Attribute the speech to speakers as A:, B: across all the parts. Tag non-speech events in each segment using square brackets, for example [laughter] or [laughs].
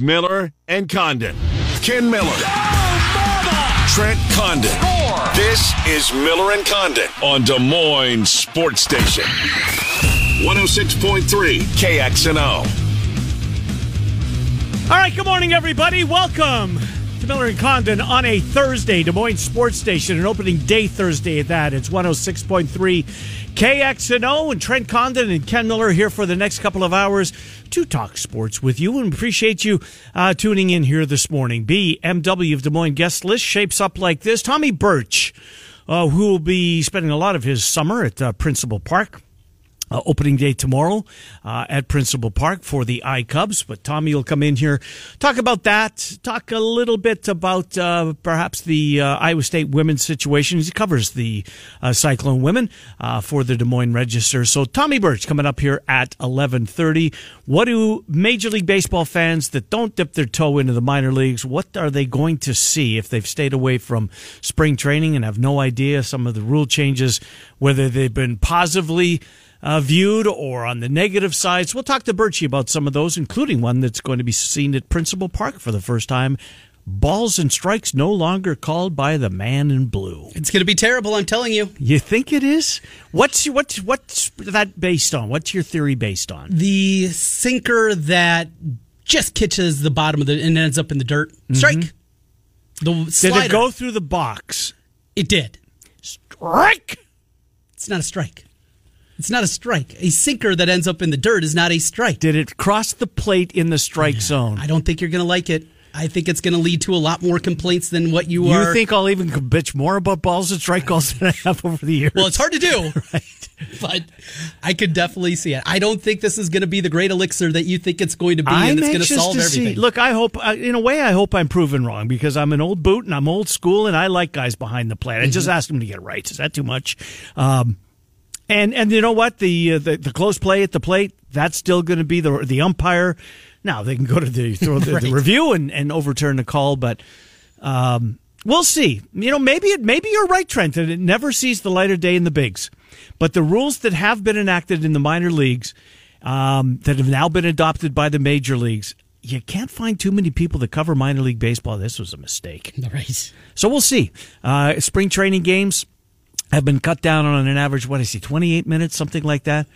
A: Miller and Condon. Ken Miller. Trent Condon. This is Miller and Condon on Des Moines Sports Station. 106.3 KXNO.
B: All right, good morning, everybody. Welcome to Miller and Condon on a Thursday, Des Moines Sports Station, an opening day Thursday at that. It's 106.3 KXNO, and Trent Condon and Ken Miller here for the next couple of hours to talk sports with you, and appreciate you uh, tuning in here this morning. BMW of Des Moines guest list shapes up like this. Tommy Birch, uh, who will be spending a lot of his summer at uh, Principal Park. Uh, opening day tomorrow uh, at Principal Park for the I Cubs. But Tommy will come in here, talk about that, talk a little bit about uh, perhaps the uh, Iowa State women's situation. He covers the uh, Cyclone women uh, for the Des Moines Register. So Tommy Birch coming up here at eleven thirty. What do Major League Baseball fans that don't dip their toe into the minor leagues? What are they going to see if they've stayed away from spring training and have no idea some of the rule changes, whether they've been positively uh, viewed or on the negative sides. We'll talk to Birchie about some of those, including one that's going to be seen at Principal Park for the first time. Balls and strikes no longer called by the man in blue.
C: It's going to be terrible, I'm telling you.
B: You think it is? What's what's what's that based on? What's your theory based on?
C: The sinker that just catches the bottom of the and ends up in the dirt. Strike. The
B: Did it go through the box?
C: It did.
B: Strike.
C: It's not a strike. It's not a strike. A sinker that ends up in the dirt is not a strike.
B: Did it cross the plate in the strike zone?
C: I don't think you're going to like it. I think it's going to lead to a lot more complaints than what you,
B: You
C: are.
B: You think I'll even bitch more about balls and strike calls than I have over the years?
C: Well, it's hard to do, [laughs]
B: right.
C: but I could definitely see it. I don't think this is going to be the great elixir that you think it's going to be,
B: I'm
C: and it's going to solve
B: to
C: everything.
B: see. Look, I hope, in a way, I hope I'm proven wrong because I'm an old boot and I'm old school and I like guys behind the plate. I
C: Mm-hmm.
B: just asked them to get it right. Is that too much? Um, and and you know what? The, uh, the the close play at the plate that's still going to be the the umpire. Now they can go to the [laughs] throw the, the review and, and overturn the call, but um, we'll see. You know, maybe it maybe you're right, Trent, that it never sees the light of day in the bigs. But the rules that have been enacted in the minor leagues, um, that have now been adopted by the major leagues, you can't find too many people that cover minor league baseball. This was a mistake.
C: right.
B: So we'll see. Uh, spring training games have been cut down on an average, what is he, 28 minutes, something like that.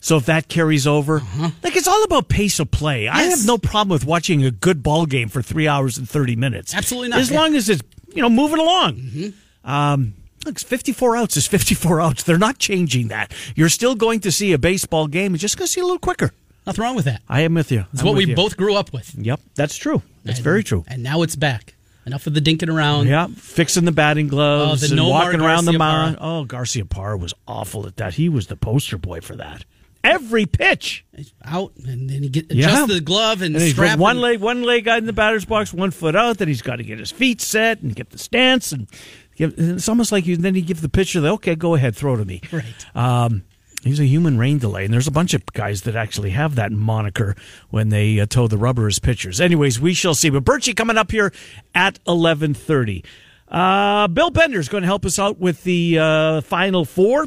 B: So if that carries over, like it's all about pace of play. I have no problem with watching a good ball game for three hours and 30 minutes.
C: Absolutely not.
B: As
C: Yeah.
B: long as it's, you know, moving along. Um, look, 54 outs is 54 outs. They're not changing that. You're still going to see a baseball game. You're just going to see a little quicker.
C: Nothing wrong with that.
B: I am with you.
C: It's
B: I'm
C: what we
B: you.
C: both grew up with.
B: Yep, that's true. That's
C: And-
B: very true.
C: And now it's back. Enough of the dinking around.
B: Yeah, fixing the batting gloves
C: Oh, the
B: and
C: Nomar
B: walking around the mound. Oh, Garciaparra was awful at that. He was the poster boy for that. Every pitch.
C: Out and then he get
B: Yeah.
C: the glove and,
B: And
C: strap
B: one
C: and-
B: leg, one leg out in the batter's box, one foot out. Then he's got to get his feet set and get the stance. And give, it's almost like you. Then you give the pitcher the okay, go ahead, throw to me.
C: Right.
B: Um, he's a human rain delay, and there's a bunch of guys that actually have that moniker when they uh, toe the rubber as pitchers. Anyways, we shall see. But Birchie coming up here at eleven thirty. Uh, Bill Bender's going to help us out with the uh, final four.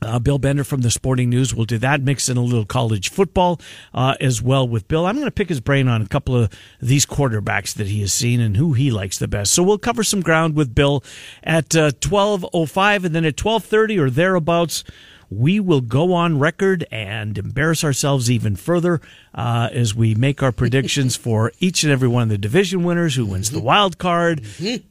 B: Uh, Bill Bender from the Sporting News will do that, mix in a little college football uh, as well with Bill. I'm going to pick his brain on a couple of these quarterbacks that he has seen and who he likes the best. So we'll cover some ground with Bill at uh, 12:05, and then at 12:30 or thereabouts. We will go on record and embarrass ourselves even further uh, as we make our predictions [laughs] for each and every one of the division winners, who wins the wild card,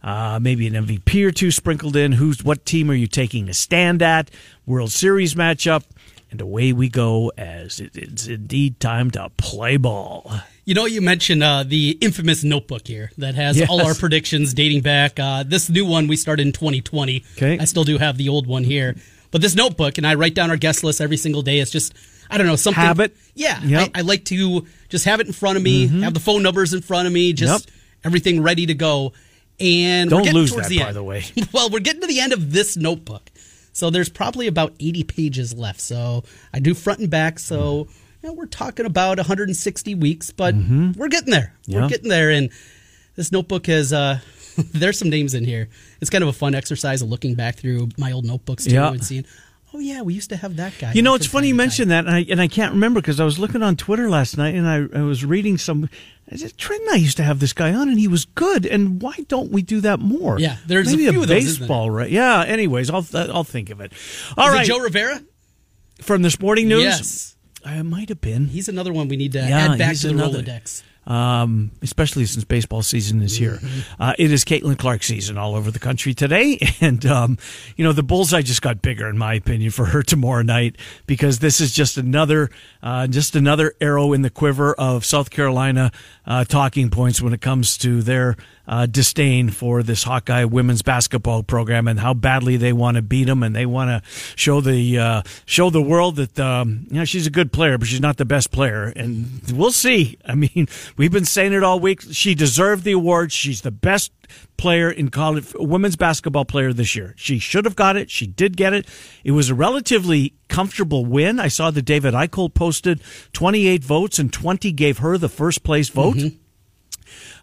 B: uh, maybe an MVP or two sprinkled in. Who's what team are you taking a stand at? World Series matchup, and away we go as it, it's indeed time to play ball.
C: You know, you mentioned uh, the infamous notebook here that has
B: Yes.
C: all our predictions dating back. Uh, this new one we started in 2020.
B: Okay.
C: I still do have the old one here. But this notebook, and I write down our guest list every single day. It's just, I don't know, something.
B: Habit.
C: Yeah.
B: Yep. Mm-hmm.
C: I, I like to just have it in front of me, have the phone numbers in front of me, just
B: Yep.
C: everything ready to go. And
B: Don't lose that,
C: the
B: by the way. [laughs]
C: well, we're getting to the end of this notebook. So there's probably about 80 pages left. So I do front and back. So you know, we're talking about 160 weeks, but we're getting there. We're getting there. And this notebook has, uh, [laughs] there's some names in here. It's kind of a fun exercise of looking back through my old notebooks too
B: Yeah.
C: and seeing, Oh yeah, we used to have that guy.
B: You know, it's funny you mentioned that, and I, and I can't remember because I was looking on Twitter last night and I, I was reading some. I said, Trent and I used to have this guy on, and he was good. And why don't we do that more?
C: Yeah, there's a
B: maybe
C: few of those,
B: baseball, right? Yeah. Anyways, I'll I'll think of it. All
C: Is
B: right,
C: it Joe Rivera?
B: from the Sporting News.
C: Yes,
B: I might have been.
C: he's another one we need to
B: Yeah,
C: add back to the
B: another.
C: Rolodex.
B: Um, especially since baseball season is here. Uh, it is Caitlin Clark season all over the country today, [laughs] and um, you know the bullseye just got bigger, in my opinion, for her [laughs] tomorrow night because this is just another, uh, just another arrow in the quiver of South Carolina uh, talking points when it comes to their uh, disdain for this Hawkeye women's basketball program and how badly they want to beat them and they want to show the uh, show the world that um, you know she's a good player, but she's not the best player. And we'll see. I mean, [laughs] we've been saying it all week. She deserved the award. She's the best player in college, women's basketball player this year. She should have got it. She did get it. It was a relatively comfortable win. I saw that David Eichel posted 28 votes and 20 gave her the first place vote.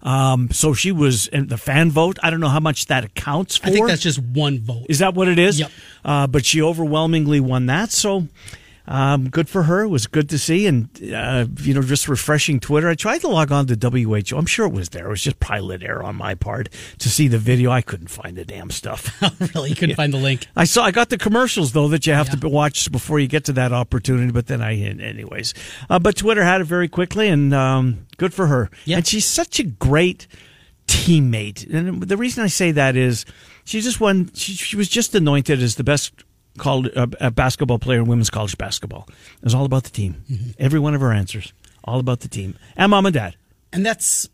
B: Um, so she was in the fan vote. I don't know how much that accounts for.
C: I think that's just one vote.
B: Is that what it is?
C: Yep.
B: Uh, but she overwhelmingly won that. So um, good for her. It was good to see. And, uh, you know, just refreshing Twitter. I tried to log on to WHO. I'm sure it was there. It was just pilot error on my part to see the video. I couldn't find the damn stuff. [laughs] [laughs]
C: really, you couldn't find the link.
B: I saw. I got the commercials though that you have
C: Yeah.
B: to watch before you get to that opportunity. But then I, anyways. Uh, but Twitter had it very quickly, and um, good for her.
C: Yeah.
B: And she's such a great teammate. And the reason I say that is she just won. She, she was just anointed as the best called uh, a basketball player in women's college basketball. It was all about the team.
C: Mm-hmm.
B: Every one of her answers, all about the team and mom and dad.
C: And that's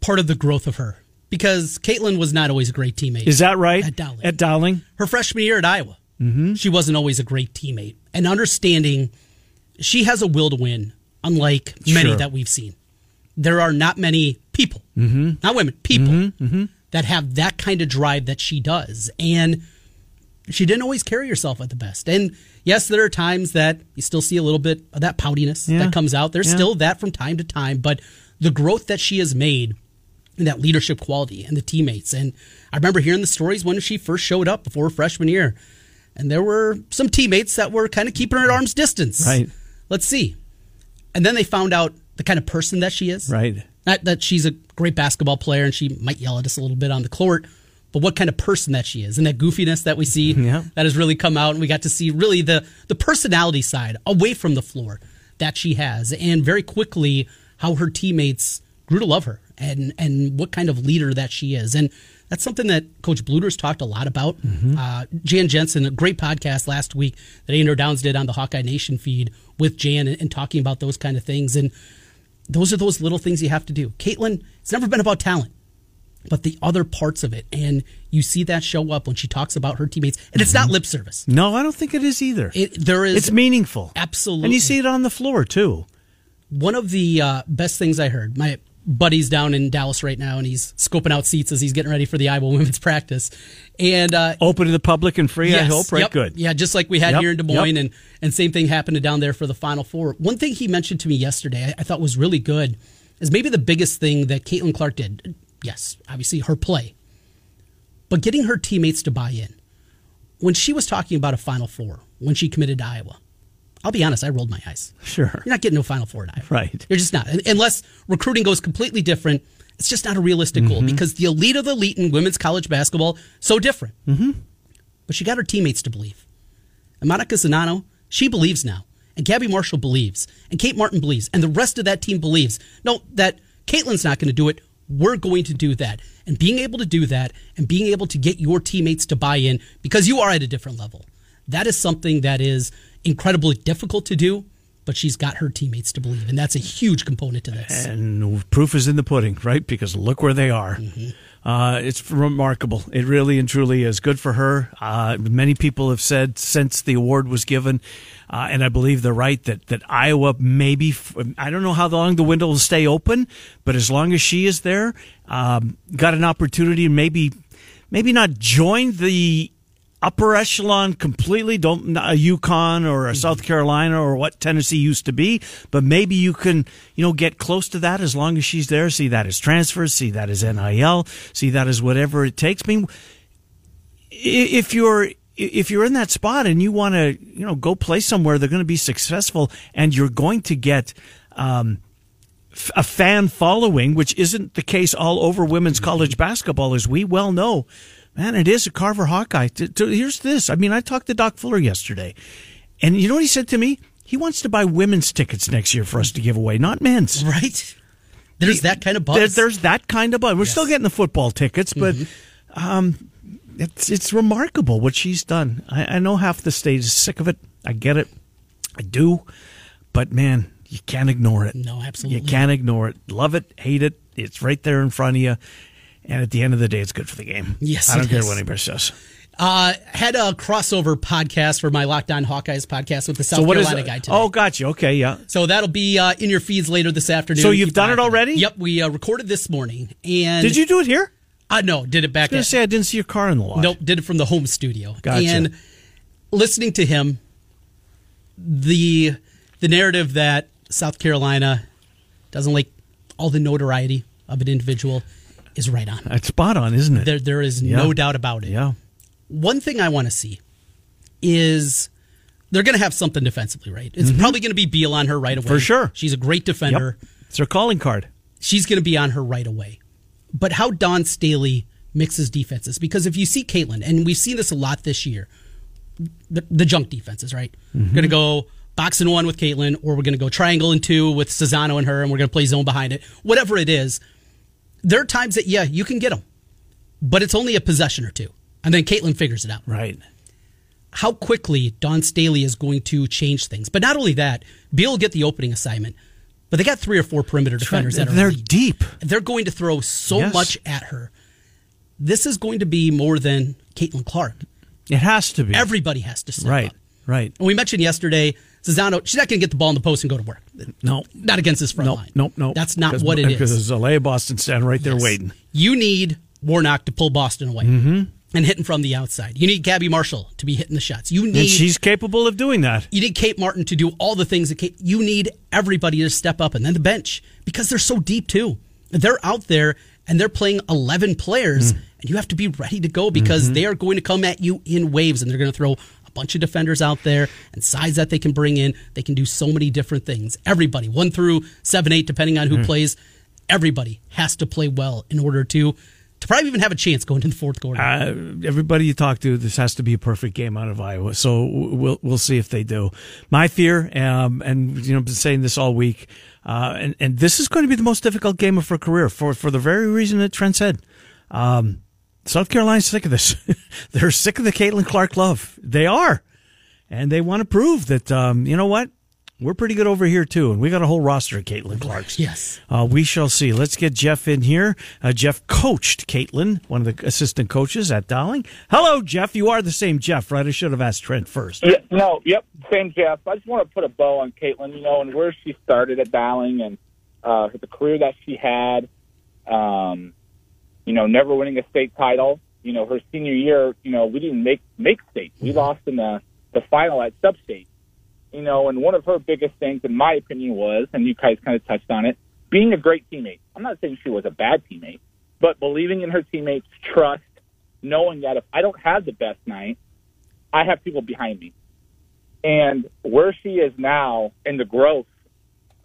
C: part of the growth of her because Caitlin was not always a great teammate.
B: Is that right?
C: At Dowling.
B: At Dowling.
C: her freshman year at Iowa, mm-hmm. she wasn't always a great teammate. And understanding she has a will to win, unlike many
B: Sure.
C: that we've seen. There are not many people,
B: Mm-hmm.
C: not women, people that have that kind of drive that she does. And she didn't always carry herself at the best. And yes, there are times that you still see a little bit of that poutiness
B: Yeah.
C: that comes out. There's
B: Yeah.
C: still that from time to time, but the growth that she has made and that leadership quality and the teammates. And I remember hearing the stories when she first showed up before freshman year. And there were some teammates that were kind of keeping her at arm's distance.
B: Right.
C: Let's see. And then they found out the kind of person that she is.
B: Right.
C: Not that she's a great basketball player and she might yell at us a little bit on the court, but what kind of person that she is and that goofiness that we see [laughs]
B: Yeah.
C: that has really come out and we got to see really the the personality side away from the floor that she has and very quickly how her teammates grew to love her and and what kind of leader that she is and that's something that Coach Bluder's talked a lot about. Uh, Jan Jensen, a great podcast last week that Andrew Downs did on the Hawkeye Nation feed with Jan and, and talking about those kind of things. And those are those little things you have to do. Caitlin, it's never been about talent, but the other parts of it. And you see that show up when she talks about her teammates. And it's not lip service.
B: No, I don't think it is either.
C: It, there is
B: it's meaningful.
C: Absolutely.
B: And you see it on the floor too.
C: one of the uh, best things I heard. My buddy's down in Dallas right now, and he's scoping out seats as he's getting ready for the Iowa [laughs] women's practice. And uh,
B: Open to the public and free, I hope. Right,
C: yep.
B: good.
C: Yeah, just like we had
B: Yep,
C: here in Des Moines,
B: yep.
C: and and same thing happened down there for the Final Four. One thing he mentioned to me yesterday, I, I thought was really good, is maybe the biggest thing that Caitlin Clark did. Yes, obviously her play, but getting her teammates to buy in. When she was talking about a Final Four, when she committed to Iowa, I'll be honest, I rolled my eyes.
B: Sure.
C: You're not getting a Final Four at Iowa.
B: Right.
C: You're just not. Unless recruiting goes completely different, it's just not a realistic
B: Mm-hmm.
C: goal because the elite of the elite in women's college basketball, so different. Mm-hmm. But she got her teammates to believe. And Monika Czinano, she believes now. And Gabby Marshall believes. And Kate Martin believes. And the rest of that team believes. No, that Caitlin's not going to do it. We're going to do that. And being able to do that and being able to get your teammates to buy in because you are at a different level. That is something that is incredibly difficult to do, but she's got her teammates to believe. And that's a huge component to this.
B: And proof is in the pudding, right? Because look where they are. Mm-hmm. Uh, it's remarkable. It really and truly is good for her. Uh, many people have said since the award was given, uh, and I believe they're right that that Iowa maybe I don't know how long the window will stay open, but as long as she is there, um, got an opportunity maybe maybe not join the upper echelon completely. Don't a UConn or a South Carolina or what Tennessee used to be, but maybe you can you know get close to that as long as she's there. See that as transfers, see that as NIL, see that as whatever it takes. I mean, if you're if you're in that spot and you want to, you know, go play somewhere, they're going to be successful, and you're going to get um, a fan following, which isn't the case all over women's college basketball, as we well know. Man, it is a Carver Hawkeye. Here's this. I mean, I talked to Doc Fuller yesterday, and you know what he said to me? He wants to buy women's tickets next year for us to give away, not men's.
C: Right. There's that kind of buzz.
B: There, there's that kind of buzz. We're still getting the football tickets, but
C: Mm-hmm.
B: um, it's it's remarkable what she's done. I, I know half the state is sick of it. I get it. I do. But man, you can't ignore it.
C: No, absolutely.
B: You can't ignore it. Love it, hate it. It's right there in front of you. And at the end of the day, it's good for the game.
C: Yes,
B: I don't care
C: is.
B: what anybody says.
C: Uh, had a crossover podcast for my Locked On Hawkeyes podcast with the South
B: so
C: Carolina guy today.
B: Oh, gotcha. Okay, yeah.
C: So that'll be uh, in your feeds later this afternoon.
B: So you've
C: Keep
B: done it
C: eye for that.
B: already?
C: Yep, we uh, recorded this morning. And
B: Did you do it here?
C: Uh, no, did it back
B: I was
C: at
B: say I didn't see your car in the lot.
C: Nope, did it from the home studio.
B: Gotcha.
C: And listening to him, the the narrative that South Carolina doesn't like all the notoriety of an individual is right on.
B: It's spot on, isn't it?
C: There, there is
B: Yeah.
C: no doubt about it.
B: yeah.
C: One thing I want to see is they're going to have something defensively, right? It's probably going to be Beal on her right away.
B: Mm-hmm. For sure.
C: She's a great defender.
B: Yep. It's her calling card.
C: she's going to be on her right away. But how Dawn Staley mixes defenses, because if you see Caitlin, and we've seen this a lot this year, the, the junk defenses, right?
B: Mm-hmm.
C: Going to go box and one with Caitlin, or we're going to go triangle and two with Czinano and her, and we're going to play zone behind it. Whatever it is, there are times that yeah, you can get them, but it's only a possession or two, and then Caitlin figures it out
B: Right.
C: how quickly Dawn Staley is going to change things. But not only that, Beal will get the opening assignment, but they got three or four perimeter defenders that are
B: They're
C: elite.
B: deep.
C: They're going to throw so
B: Yes.
C: much at her. This is going to be more than Caitlin Clark.
B: It has to be.
C: Everybody has to step
B: right.
C: up.
B: Right.
C: And we mentioned yesterday, Czinano, she's not going to get the ball in the post and go to work.
B: No.
C: Not against this front
B: Nope.
C: line.
B: Nope. Nope.
C: That's not what it is.
B: Because there's Aliyah Boston standing right there
C: Yes.
B: waiting.
C: You need Warnock to pull Boston away
B: Mm-hmm.
C: and hitting from the outside. You need Gabby Marshall to be hitting the shots. You need
B: And she's capable of doing that.
C: You need Kate Martin to do all the things that Kate. You need everybody to step up, and then the bench because they're so deep too. They're out there and they're playing eleven players, and you have to be ready to go because they are going to come at you in waves, and they're going to throw a bunch of defenders out there and size that they can bring in. They can do so many different things. Everybody, one through seven, eight, depending on who plays, everybody has to play well in order to to probably even have a chance going into the fourth quarter.
B: Uh, everybody you talk to, this has to be a perfect game out of Iowa. So we'll we'll see if they do. My fear, um, and you know, I've been saying this all week, uh, and and this is going to be the most difficult game of her career for for the very reason that Trent said. Um, South Carolina's sick of this. [laughs] They're sick of the Caitlin Clark love. They are, and they want to prove that um, you know what. We're pretty good over here too, and we got a whole roster of Caitlin Clarks.
C: Yes.
B: Uh, we shall see. Let's get Jeff in here. Uh, Jeff coached Caitlin, one of the assistant coaches at Dowling. Hello, Jeff. You are the same Jeff, right? I should have asked Trent first.
D: Yeah, no, yep, same Jeff. I just want to put a bow on Caitlin, you know, and where she started at Dowling and uh, the career that she had. Um, you know, never winning a state title. You know, her senior year, you know, we didn't make make state. We lost in the the final at sub state. You know, and one of her biggest things, in my opinion, was, and you guys kind of touched on it, being a great teammate. I'm not saying she was a bad teammate, but believing in her teammates, trust, knowing that if I don't have the best night, I have people behind me and where she is now and the growth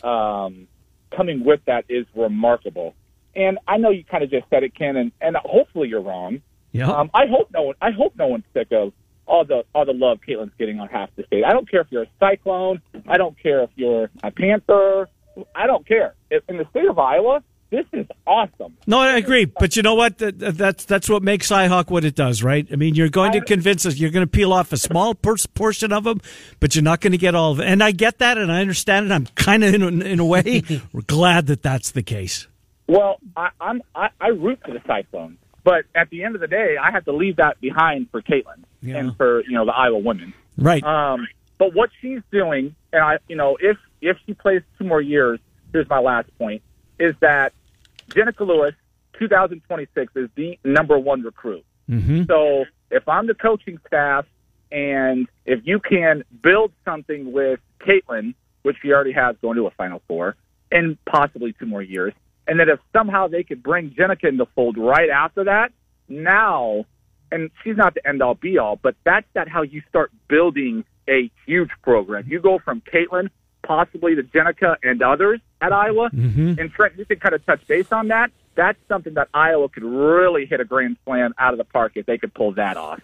D: um, coming with that is remarkable. And I know you kind of just said it, Ken, and, and hopefully you're wrong.
B: Yeah.
D: Um, I hope no one. I hope no one's sick of all the all the love Caitlin's getting on half the state. I don't care if you're a Cyclone. I don't care if you're a Panther. I don't care. If, in the state of Iowa, this is awesome.
B: no, I agree. But you know what? That, that- that's that's what makes Cyhawk what it does, right? I mean, you're going to convince us. You're going to peel off a small por- portion of them, but you're not going to get all of it. And I get that, and I understand it. I'm kind of in, a- in a way [laughs] we're glad that that's the case.
D: Well, I, I'm I, I root for the Cyclones, but at the end of the day, I have to leave that behind for Caitlin
B: Yeah.
D: and for you know the Iowa women.
B: Right.
D: Um, but what she's doing, and I, you know, if if she plays two more years, here's my last point: is that Jenica Lewis, 2026, is the number one recruit.
B: mm-hmm.
D: So if I'm the coaching staff, and if you can build something with Caitlin, which she already has going to a Final Four, and possibly two more years, and that if somehow they could bring Jenica in the fold right after that, now and she's not the end all be all, but that's that how you start building a huge program. You go from Caitlin, possibly to Jenica and others at Iowa, mm-hmm. and Trent, you can kind of touch base on that. That's something that Iowa could really hit a grand slam out of the park if they could pull that off.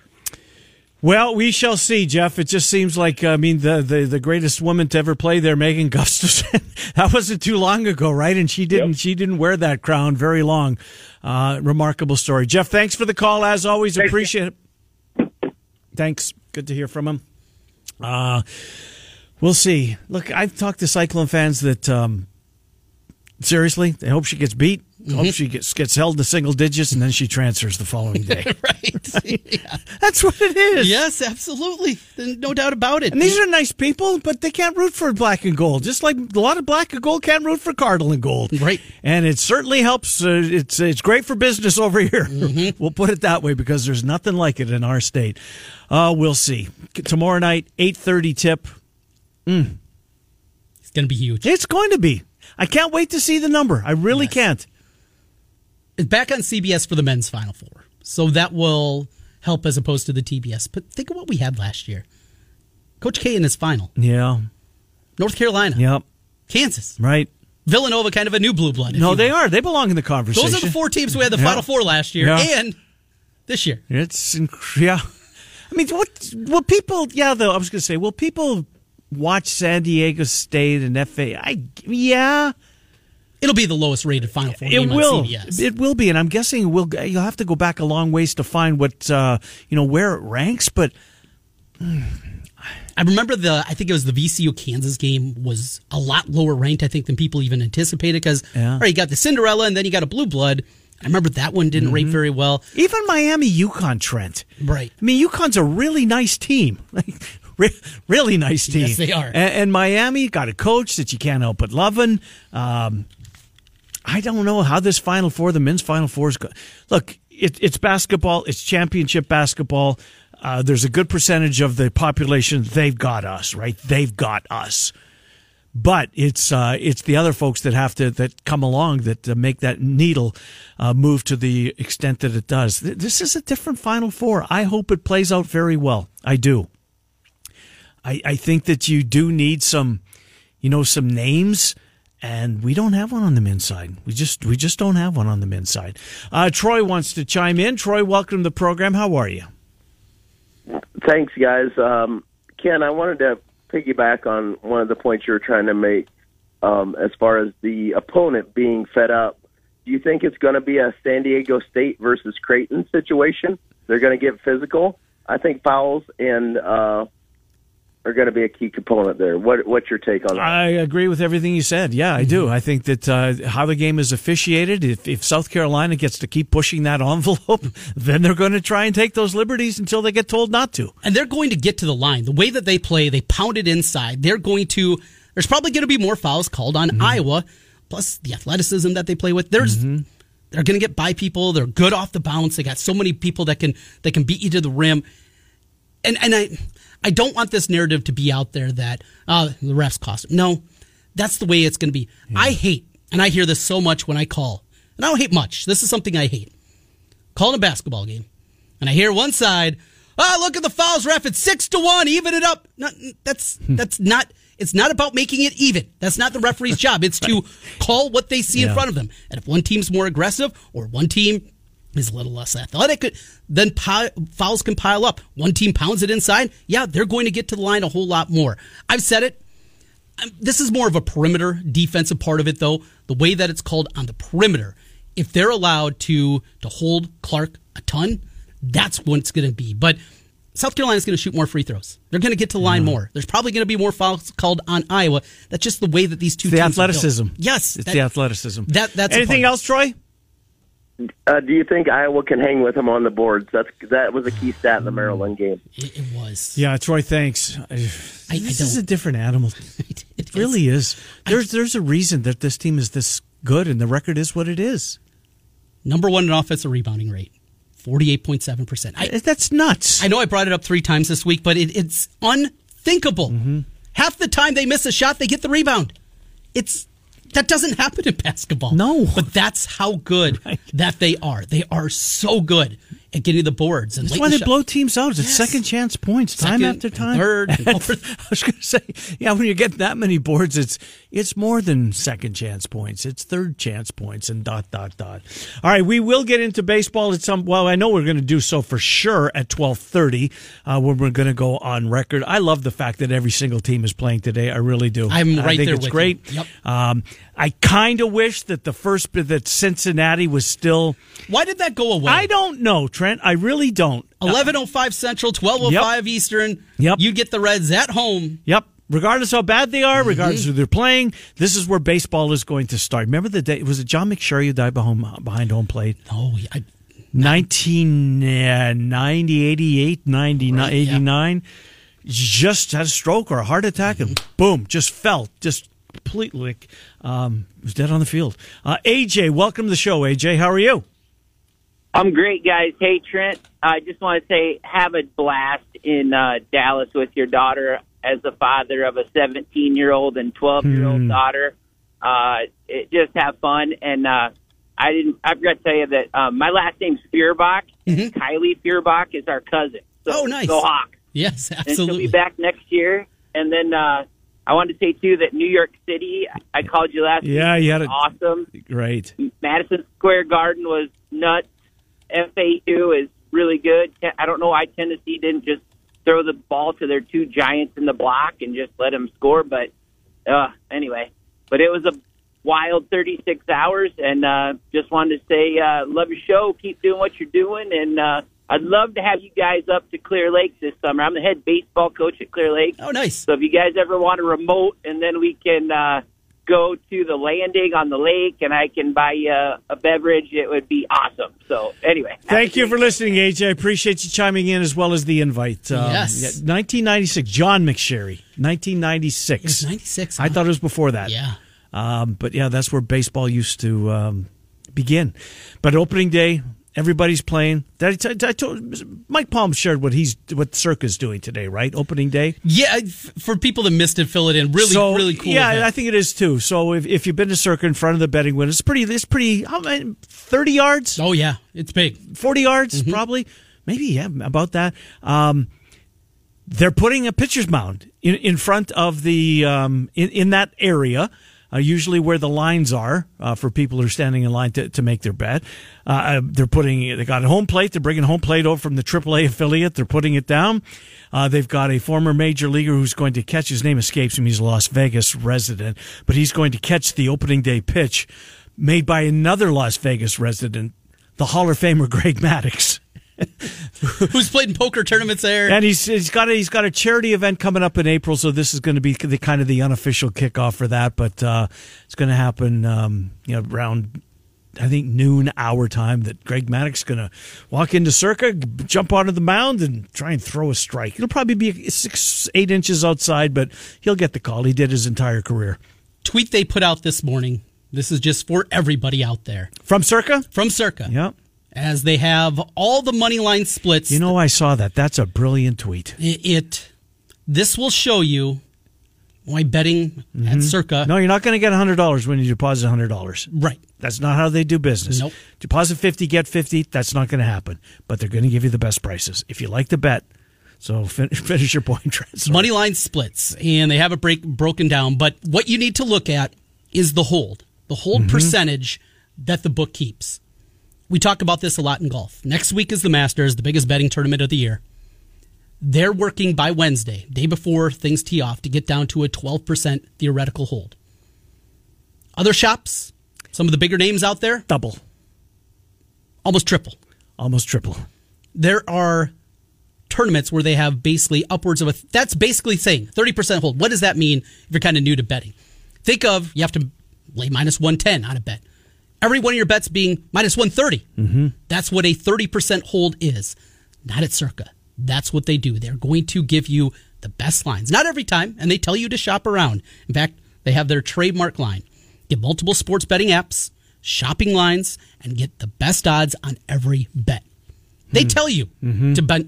B: Well, we shall see, Jeff. It just seems like I mean the the, the greatest woman to ever play there, Megan [laughs] Gustafson. that wasn't too long ago, right? And she didn't
D: Yep.
B: she didn't wear that crown very long. Uh, remarkable story, Jeff. Thanks for the call as always. Appreciate it. Thanks. Good to hear from him. Uh, we'll see. Look, I've talked to Cyclone fans that um, seriously they hope she gets beat. Hope she gets gets held to single digits and then she transfers the following day. [laughs]
C: right. [laughs] yeah.
B: That's what it is.
C: Yes, absolutely. No doubt about it.
B: And these are nice people, but they can't root for black and gold. Just like a lot of black and gold can't root for cardinal and gold.
C: Right.
B: And it certainly helps. Uh, it's it's great for business over here. [laughs] we'll put it that way because there's nothing like it in our state. Uh, we'll see. Tomorrow night, eight thirty tip.
C: it's going to be huge.
B: It's going to be. I can't wait to see the number. I really can't.
C: It's back on CBS for the men's Final Four, so that will help as opposed to the TBS. But think of what we had last year. Coach K in his final.
B: Yeah.
C: North Carolina,
B: Yep.
C: Kansas,
B: Right.
C: Villanova, kind of a new blue blood.
B: No, they
C: will.
B: are. They belong in the conversation.
C: Those are the four teams we had the
B: Yeah.
C: Final Four last year
B: Yeah.
C: and this year.
B: It's yeah. I mean, what will people? Yeah, though I was going to say, will people watch San Diego State and FA? I yeah,
C: It'll be the lowest rated Final Four
B: it will.
C: on CBS.
B: It will be, and I'm guessing we'll. You'll have to go back a long ways to find what uh, you know where it ranks, but
C: I remember the I think it was the VCU Kansas game was a lot lower ranked I think than people even anticipated because
B: Yeah.
C: all right you got the Cinderella and then you got a blue blood. I remember that one didn't
B: Mm-hmm.
C: rate very well.
B: even Miami, UConn, Trent.
C: Right.
B: I mean, UConn's a really nice team. [laughs] Like, re- really nice team.
C: Yes, they are.
B: And, and Miami got a coach that you can't help but loving. Um, I don't know how this Final Four, the men's Final Four is going. Look, it, it's basketball. It's championship basketball. Uh, there's a good percentage of the population. They've got us, right? They've got us. But it's uh, it's the other folks that have to that come along that uh, make that needle uh, move to the extent that it does. This is a different Final Four. I hope it plays out very well. I do. I, I think that you do need some, you know, some names, and we don't have one on the men's side. We just we just don't have one on the men's side. Uh, Troy wants to chime in. Troy, welcome to the program. How are you?
E: Thanks, guys. Um, Ken, I wanted to piggyback on one of the points you were trying to make um, as far as the opponent being fed up. Do you think it's going to be a San Diego State versus Creighton situation? They're going to get physical. I think fouls and uh, are going to be a key component there. What, what's your take on that?
B: I agree with everything you said. Yeah, I do. I think that uh, how the game is officiated, if, if South Carolina gets to keep pushing that [laughs] envelope, then they're going to try and take those liberties until they get told not to.
C: And they're going to get to the line. The way that they play, they pound it inside. They're going to there's probably going to be more fouls called on
B: Mm-hmm.
C: Iowa, plus the athleticism that they play with. There's
B: Mm-hmm.
C: they're going to get by people. They're good off the bounce. They got so many people that can that can beat you to the rim. And and I I don't want this narrative to be out there that uh, the refs cost. Them. No, that's the way it's going to be. I hate, and I hear this so much when I call, and I don't hate much. This is something I hate. Calling a basketball game, and I hear one side, oh, look at the fouls, ref. It's six to one, even it up. Not, that's that's not. It's not about making it even. That's not the referee's job. It's to [laughs] call what they see in front of them. And if one team's more aggressive or one team is a little less athletic, then fouls can pile up. One team pounds it inside. Yeah, they're going to get to the line a whole lot more. I've said it. This is more of a perimeter defensive part of it, though. The way that it's called on the perimeter, if they're allowed to to hold Clark a ton, that's what it's going to be. But South Carolina's going to shoot more free throws. They're going to get to the line mm-hmm. more. There's probably going to be more fouls called on Iowa. That's just the way that these two
B: The
C: teams are built.
B: athleticism.
C: Yes,
B: It's
C: that-
B: the athleticism.
C: That that's
B: Anything else, Troy?
E: Uh, do you think Iowa can hang with them on the boards? That's that was a key stat in the Maryland game.
C: It, it was.
B: Yeah, Troy, thanks. I,
C: I
B: this is
C: don't-
B: a different animal. [laughs]
C: It, it
B: It really is. There's there's a reason that this team is this good, and the record is what it is.
C: Number one in offensive rebounding rate, forty-eight point seven percent. I
B: That's nuts.
C: I know I brought it up three times this week, but it, it's unthinkable.
B: Mm-hmm.
C: Half the time they miss a shot, they get the rebound. It's that doesn't happen in basketball.
B: No.
C: but that's how good [laughs] that they are. They are so good. At getting the boards. And
B: That's why
C: the
B: they
C: shot-
B: blow teams out. It's
C: Yes.
B: second chance points, time
C: Second,
B: after time.
C: third, [laughs]
B: I was going to say, yeah, when you get that many boards, it's it's more than second chance points. It's third chance points and dot dot dot. All right, we will get into baseball at some. Well, I know we're going to do so for sure at twelve thirty uh, when we're going to go on record. I love the fact that every single team is playing today. I really do.
C: I'm right I
B: think
C: there
B: it's great.
C: you. Yep.
B: Um, I kind of wish that the first that Cincinnati was still.
C: Why did that go away?
B: I don't know, Trent. I really don't.
C: Eleven oh five Central, twelve oh five Eastern.
B: Yep.
C: You get the Reds at home.
B: Yep. Regardless how bad they
C: Mm-hmm.
B: are, regardless who they're playing, this is where baseball is going to start. Remember the day? Was it John McSherry who died behind, behind home plate?
C: Oh, I,
B: 1990, 88, 99,
C: Right, yeah.
B: 89. Just had a stroke or a heart attack and
C: Mm-hmm.
B: boom, just fell. Just completely um, was dead on the field. Uh, AJ, welcome to the show, AJ. How are you?
F: I'm great, guys. Hey, Trent, I just want to say have a blast in uh, Dallas with your daughter as the father of a 17 year old and 12 year old daughter. Uh, it, just have fun. And uh, I didn't. I forgot to tell you that um, my last name's Feuerbach. Kylie Feuerbach is our cousin. So
C: Oh, nice.
F: Go Hawks.
C: yes,
F: And she'll
C: absolutely.
F: be back next year. And then uh, I wanted to say too that New York City. I called you last.
B: Yeah,
F: week,
B: you had it.
F: awesome.
B: Great.
F: Madison Square Garden was nuts. FAU is really good. I don't know why Tennessee didn't just throw the ball to their two giants in the block and just let them score, but uh, anyway, but it was a wild 36 hours, and uh, just wanted to say, uh, love your show. Keep doing what you're doing, and uh, I'd love to have you guys up to Clear Lake this summer. I'm the head baseball coach at Clear Lake.
C: oh, nice.
F: So if you guys ever want a remote, and then we can uh, go to the landing on the lake, and I can buy you a beverage, it would be awesome. So anyway,
B: Thank you for listening, AJ. I appreciate you chiming in as well as the invite. Um,
C: Yes.
B: yeah, 1996, John McSherry. 1996.
C: It was 96.
B: I thought it was before that.
C: Yeah.
B: Um, but yeah, that's where baseball used to um, begin. But opening day, everybody's playing. I, I, I told, Mike Palm shared what he's what Circa's doing today, right? Opening day.
C: Yeah, for people that missed it, fill it in. Really,
B: so,
C: really cool.
B: Yeah,
C: event.
B: I think it is too. So if, if you've been to Circa in front of the betting window, it's pretty. It's pretty. How many? Thirty yards.
C: Oh yeah, it's big.
B: 40 yards probably maybe yeah about that um, they're putting a pitcher's mound in, in front of the um, in, in that area uh, usually where the lines are uh, for people who are standing in line to, to make their bet. Uh, they're putting they got a home plate. They're bringing home plate over from the AAA affiliate. They're putting it down. Uh, they've got a former major leaguer who's going to catch. His name escapes me. He's a Las Vegas resident, but he's going to catch the opening day pitch made by another Las Vegas resident, the Hall of Famer Greg Maddux.
C: Who's played in poker tournaments there?
B: And he's he's got a, he's got a charity event coming up in April, so this is going to be the kind of the unofficial kickoff for that. But uh, it's going to happen, um, you know, around I think noon hour time. That Greg Maddux is going to walk into Circa, jump onto the mound, and try and throw a strike. It'll probably be six eight inches outside, but he'll get the call. He did his entire career
C: Tweet they put out this morning. This is just for everybody out there
B: from Circa.
C: from Circa.
B: Yeah,
C: As they have all the money line splits.
B: you know I saw that. That's a brilliant tweet.
C: it, it this will show you why betting at Circa.
B: Mm-hmm. No, you're not going to get hundred dollars when you deposit hundred dollars.
C: Right.
B: That's not how they do business.
C: Nope.
B: Deposit 50, get 50. That's not going to happen. But they're going to give you the best prices if you like the bet. So [laughs] fin- finish your point, Trent.
C: Money line splits, and they have it break broken down. But what you need to look at is the hold, the hold percentage that the book keeps. We talk about this a lot in golf. Next week is the Masters, the biggest betting tournament of the year. They're working by Wednesday, day before things tee off, to get down to a 12% theoretical hold. Other shops, some of the bigger names out there,
B: Double,
C: almost triple.
B: almost triple.
C: there are tournaments where they have basically upwards of a that's basically saying 30% hold what does that mean if you're kind of new to betting think of you have to lay minus 110 on a bet every one of your bets being minus 130 mm-hmm. that's what a 30% hold is. Not at circa. That's what they do. They're going to give you the best lines. Not every time and they tell you to shop around. In fact they have their trademark line. Get multiple sports betting apps shopping lines and get the best odds on every bet. They tell you to bet.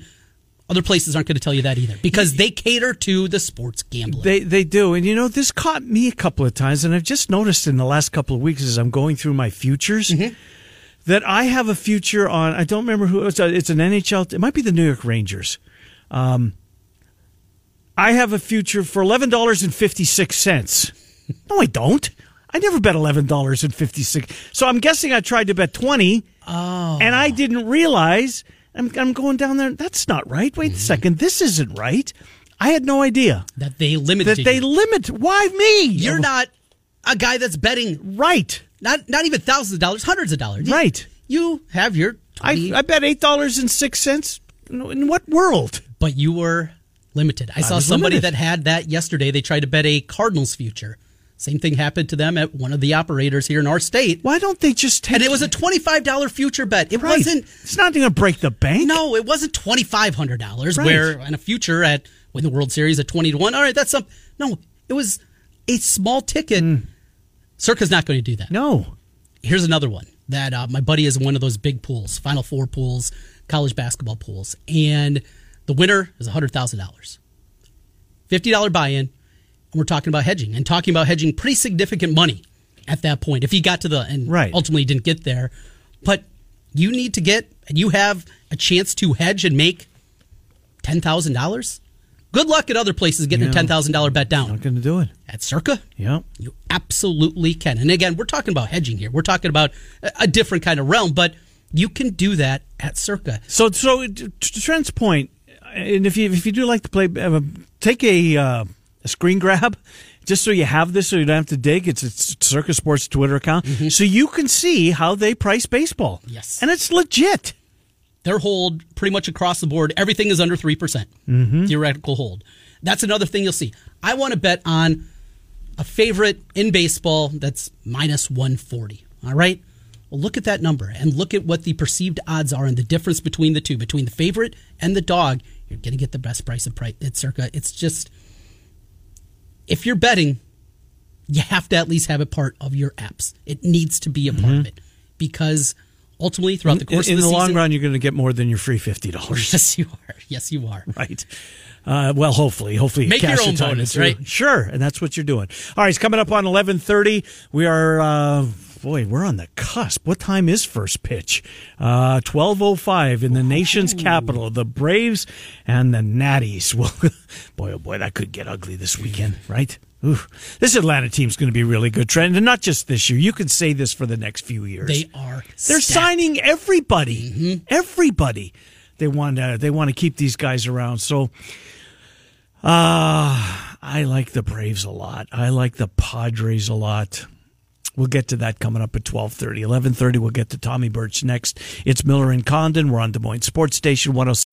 C: Other places aren't going to tell you that either because they cater to the sports gambler.
B: They they do, and you know this caught me a couple of times, and I've just noticed in the last couple of weeks as I'm going through my futures that I have a future on. I don't remember who it's an NHL. It might be the New York Rangers. Um, I have a future for eleven dollars and fifty six cents. [laughs] No, I don't. I never bet eleven dollars and fifty six. So I'm guessing I tried to bet twenty.
C: Oh.
B: And I didn't realize. I'm, I'm going down there. That's not right. Wait a mm-hmm. second. This isn't right. I had no idea
C: that they limit
B: that they
C: you.
B: limit. Why me?
C: You're oh. not a guy that's betting
B: right.
C: not not even thousands of dollars, hundreds of dollars.
B: Right.
C: You have your
B: I,
C: 20,
B: I bet eight dollars and six cents. In what world?
C: but you were limited. I saw somebody
B: limited.
C: that had that yesterday. They tried to bet a Cardinals future. Same thing happened to them at one of the operators here in our state.
B: Why don't they just take?
C: And it was a twenty-five dollar future bet. It
B: right.
C: wasn't.
B: It's not going to break the bank.
C: No, it wasn't twenty five hundred dollars.
B: Right.
C: Where in a future at win the World Series at twenty to one. All right, that's some. No, it was a small ticket. Circa's not going to do that.
B: no.
C: Here's another one that uh, my buddy is in one of those big pools, Final Four pools, college basketball pools, and the winner is hundred thousand dollars, fifty dollar buy in, we're talking about hedging and talking about hedging pretty significant money at that point. If he got to the and
B: Right.
C: ultimately didn't get there, but you need to get and you have a chance to hedge and make ten thousand dollars. Good luck at other places getting a ten thousand dollar bet down
B: Not going to do it.
C: at Circa.
B: Yeah.
C: You absolutely can. And again, we're talking about hedging here. We're talking about a different kind of realm, but you can do that at Circa.
B: So, so to Trent's point, and if you if you do like to play, take a uh, a screen grab, just so you have this, so you don't have to dig. It's it's Circus Sports Twitter account, mm-hmm. so you can see how they price baseball.
C: Yes.
B: and it's legit.
C: Their hold pretty much across the board, everything is under 3% mm-hmm. theoretical hold. That's another thing you'll see. I want to bet on a favorite in baseball that's minus 140. All right? Well, look at that number and look at what the perceived odds are and the difference between the two, between the favorite and the dog. You're going to get the best price of price at Circa. It's just, if you're betting, you have to at least have it part of your apps. It needs to be a part of it because ultimately, throughout the course
B: in
C: of
B: the
C: the,
B: long
C: season,
B: run, you're going to get more than your free fifty dollars.
C: Yes, you are. Yes, you are.
B: Right. Uh, well, hopefully, hopefully, you
C: Make
B: cash
C: your own bonus, right?
B: Sure, and that's what you're doing. All right, it's coming up on eleven thirty. We are, uh, boy, we're on the cusp. What time is first pitch? Uh, Twelve oh five in the nation's capital. The Braves and the Natties. [laughs] Well, boy, oh boy, that could get ugly this weekend, right? Ooh. This Atlanta team's going to be really good, Trent, and not just this year. You can say this for the next few years.
C: They are.
B: They're
C: stacked.
B: signing everybody.
C: Mm-hmm.
B: Everybody. They want to. They want to keep these guys around. So, uh I like the Braves a lot. I like the Padres a lot. We'll get to that coming up at 12:30. 11:30 we'll get to Tommy Birch next. It's Miller and Condon. We're on Des Moines Sports Station 106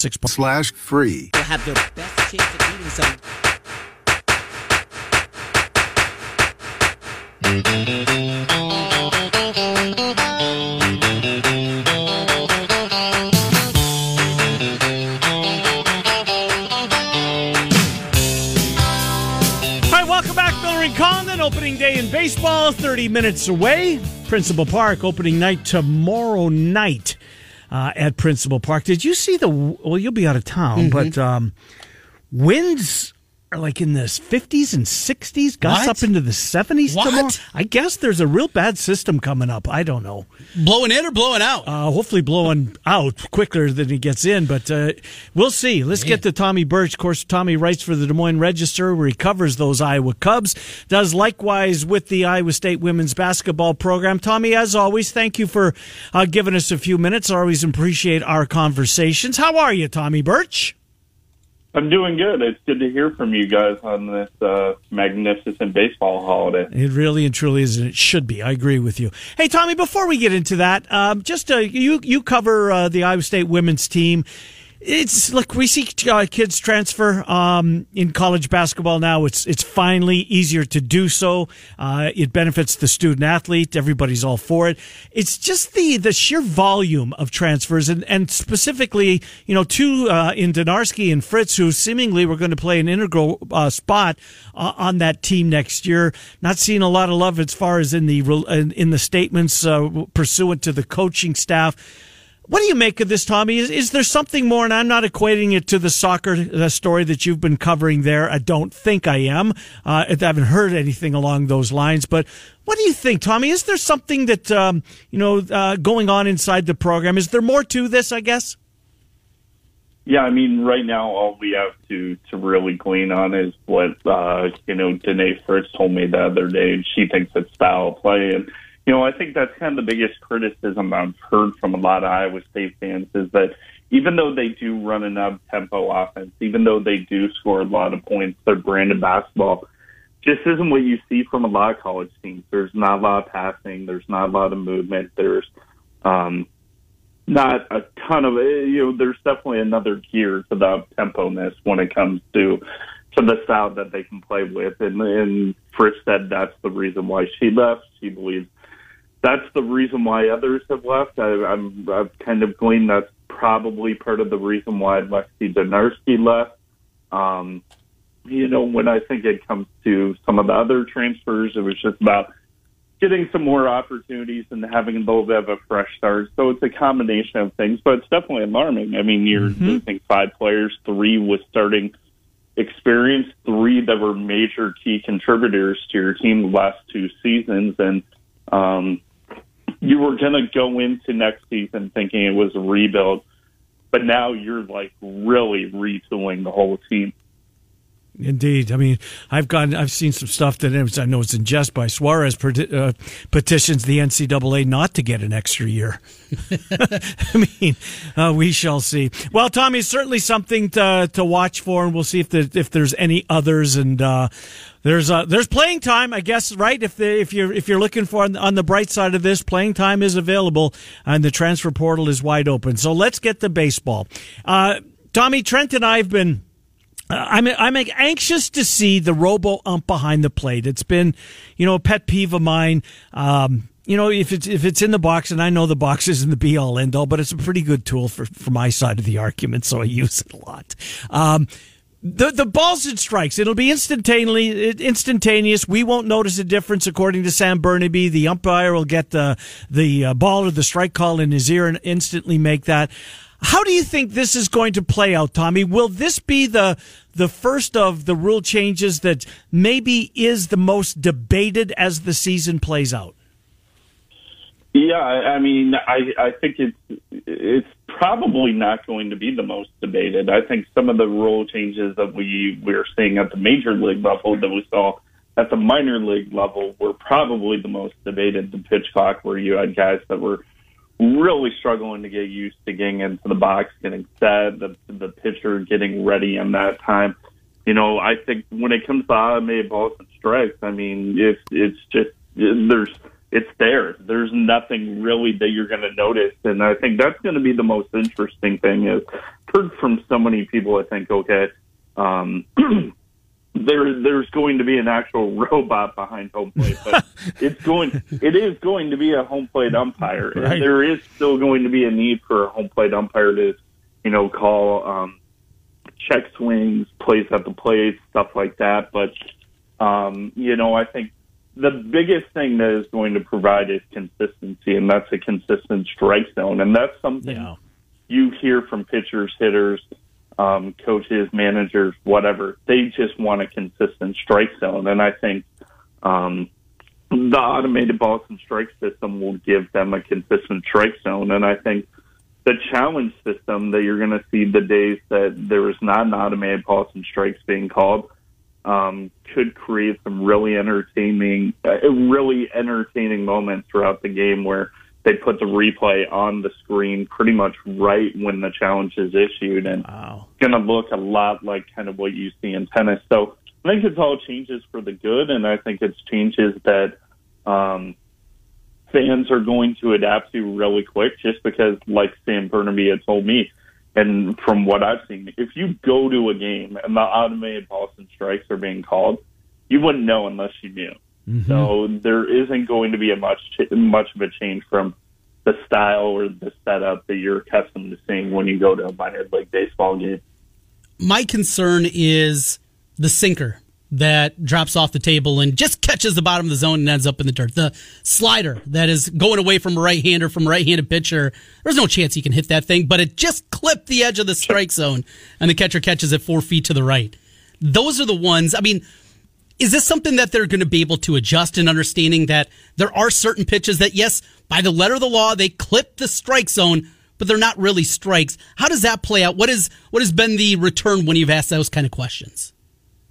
G: Slash free.
H: will have the best chance of beating some.
B: All right, welcome back, Miller and Condon. Opening day in baseball, 30 minutes away. Principal Park, opening night tomorrow night uh, at Principal Park. Did you see the, well, you'll be out of town, but um, winds are like in the 50s and 60s, gusts
C: What?
B: up into the 70s
C: What?
B: tomorrow. I guess there's a real bad system coming up. I don't know.
C: blowing in or blowing out.
B: Uh, hopefully blowing out quicker than he gets in, but uh, we'll see. Let's get to Tommy Birch. Of course, Tommy writes for the Des Moines Register where he covers those Iowa Cubs, does likewise with the Iowa State women's basketball program. Tommy, as always, thank you for uh, giving us a few minutes. I always appreciate our conversations. How are you, Tommy Birch?
I: I'm doing good. It's good to hear from you guys on this uh, magnificent baseball holiday.
B: It really and truly is, and it should be. I agree with you. Hey, Tommy, before we get into that, um, just uh, you you cover uh, the Iowa State women's team. It's look we see uh, kids transfer um, in college basketball now. It's it's finally easier to do so. Uh, it benefits the student athlete. Everybody's all for it. It's just the the sheer volume of transfers, and and specifically, you know, two uh, in Donarski and Fritz, who seemingly were going to play an integral uh, spot uh, on that team next year. Not seeing a lot of love as far as in the in the statements pursuant to the coaching staff. What do you make of this, Tommy? Is, is there something more? And I'm not equating it to the soccer the story that you've been covering there. I don't think I am. Uh, I haven't heard anything along those lines. But what do you think, Tommy? Is there something that um, you know uh, going on inside the program? Is there more to this? I guess.
I: Yeah, I mean, right now all we have to to really glean on is what uh, you know Denae Fritz told me the other day, she thinks it's foul play and you know, I think that's kind of the biggest criticism I've heard from a lot of Iowa State fans is that even though they do run an up tempo offense, even though they do score a lot of points, their brand of basketball just isn't what you see from a lot of college teams. There's not a lot of passing, there's not a lot of movement, there's um not a ton of you know, there's definitely another gear to the tempo ness when it comes to to the style that they can play with. And and Fritz said that's the reason why she left. She believes that's the reason why others have left. I, I'm, I've kind of gleaned that's probably part of the reason why Lexi Donarski left. Um, you know, when I think it comes to some of the other transfers, it was just about getting some more opportunities and having a little bit of a fresh start. So it's a combination of things, but it's definitely alarming. I mean, you're mm-hmm. losing five players, three with starting experience, three that were major key contributors to your team the last two seasons, and um, you were going to go into next season thinking it was a rebuild, but now you're like really retooling the whole team.
B: Indeed, I mean, I've gotten, I've seen some stuff that I know it's in jest by Suarez uh, petitions the NCAA not to get an extra year. [laughs] I mean, uh, we shall see. Well, Tommy, certainly something to to watch for, and we'll see if the, if there's any others. And uh, there's uh, there's playing time, I guess, right? If the, if you're if you're looking for on the bright side of this, playing time is available, and the transfer portal is wide open. So let's get to baseball. Uh, Tommy Trent and I have been uh, I'm I'm anxious to see the robo ump behind the plate. It's been, you know, a pet peeve of mine. Um, you know, if it's if it's in the box, and I know the box [laughs] isn't the be all end all, but it's a pretty good tool for for my side of the argument, so I use it a lot. Um, the the balls and strikes, it'll be instantaneously instantaneous. We won't notice a difference, according to Sam Bernabe. The umpire will get the the uh, ball or the strike call in his ear and instantly make that. How do you think this is going to play out, Tommy? Will this be the the first of the rule changes that maybe is the most debated as the season plays out?
I: Yeah, I mean, I I think it's it's probably not going to be the most debated. I think some of the rule changes that we we're seeing at the major league level that we saw at the minor league level were probably the most debated. The pitch clock, where you had guys that were really struggling to get used to getting into the box, getting set, the the pitcher getting ready in that time. You know, I think when it comes to automated balls and strikes, I mean, it's it's just there's it's there. There's nothing really that you're going to notice, and I think that's going to be the most interesting thing. Is heard from so many people. I think okay. Um, [clears throat] there there's going to be an actual [laughs] robot behind home plate, but [laughs] it's going it is going to be a home plate umpire. Right. And there is still going to be a need for a home plate umpire to, you know, call um check swings, plays at the plate, stuff like that. But um, you know, I think the biggest thing that is going to provide is consistency and that's a consistent strike zone. And that's something yeah. you hear from pitchers, hitters, um, coaches, managers, whatever. They just want a consistent strike zone, and I think um, the automated balls and strike system will give them a consistent strike zone. And I think the challenge system that you're going to see the days that there is not an automated balls and strikes being called um, could create some really entertaining, uh, really entertaining moments throughout the game where they put the replay on the screen pretty much right when the challenge is issued, and wow. it's going to look a lot like kind of what you see in tennis. So I think it's all changes for the good, and I think it's changes that um, fans are going to adapt to really quick, just because, like Sam Bernabe had told me, And from what I've seen, if you go to a game and the automated balls and strikes are being called, you wouldn't know unless you knew. Mm-hmm. So there isn't going to be a much much of a change from the style or the setup that you're accustomed to seeing when you go to a minor league baseball game.
C: My concern is the sinker that drops off the table and just catches the bottom of the zone and ends up in the dirt. The slider that is going away from a right hander from a right handed pitcher. There's no chance he can hit that thing, but it just clipped the edge of the strike zone and the catcher catches it four feet to the right. Those are the ones. I mean, is this something that they're going to be able to adjust in understanding that there are certain pitches that, yes, by the letter of the law, they clip the strike zone, but they're not really strikes? How does that play out? What is what has been the return when you've asked those kind of questions?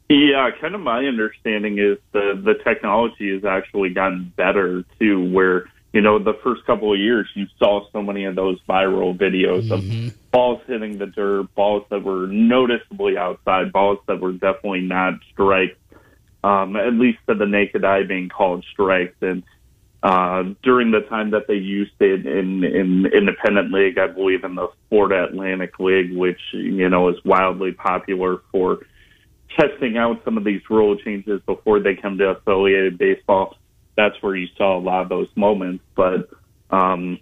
I: Yeah, kind of my understanding is the the technology has actually gotten better too. Where you know the first couple of years you saw so many of those viral videos of balls hitting the dirt, balls that were noticeably outside, balls that were definitely not strikes, um, at least to the naked eye being called strikes. And uh, during the time that they used it in in independent league, I believe in the Florida Atlantic League, which you know is wildly popular for testing out some of these rule changes before they come to affiliated baseball. That's where you saw a lot of those moments. But um,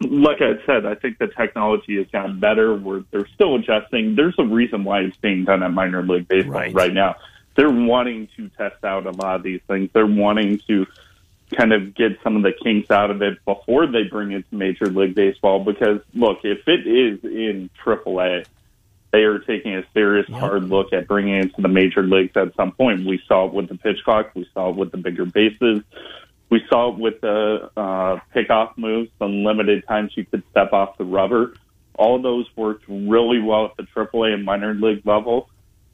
I: like I said, I think the technology has gotten better. We're, they're still adjusting. There's a reason why it's being done at minor league baseball
B: Right.
I: right, now. They're wanting to test out a lot of these things. They're wanting to kind of get some of the kinks out of it before they bring it to Major League Baseball. Because look, if it is in AAA, they are taking a serious hard look at bringing it to the major leagues at some point. We saw it with the pitch clock. We saw it with the bigger bases. We saw it with the uh, pickoff moves, the limited times you could step off the rubber. All those worked really well at the AAA and minor league level.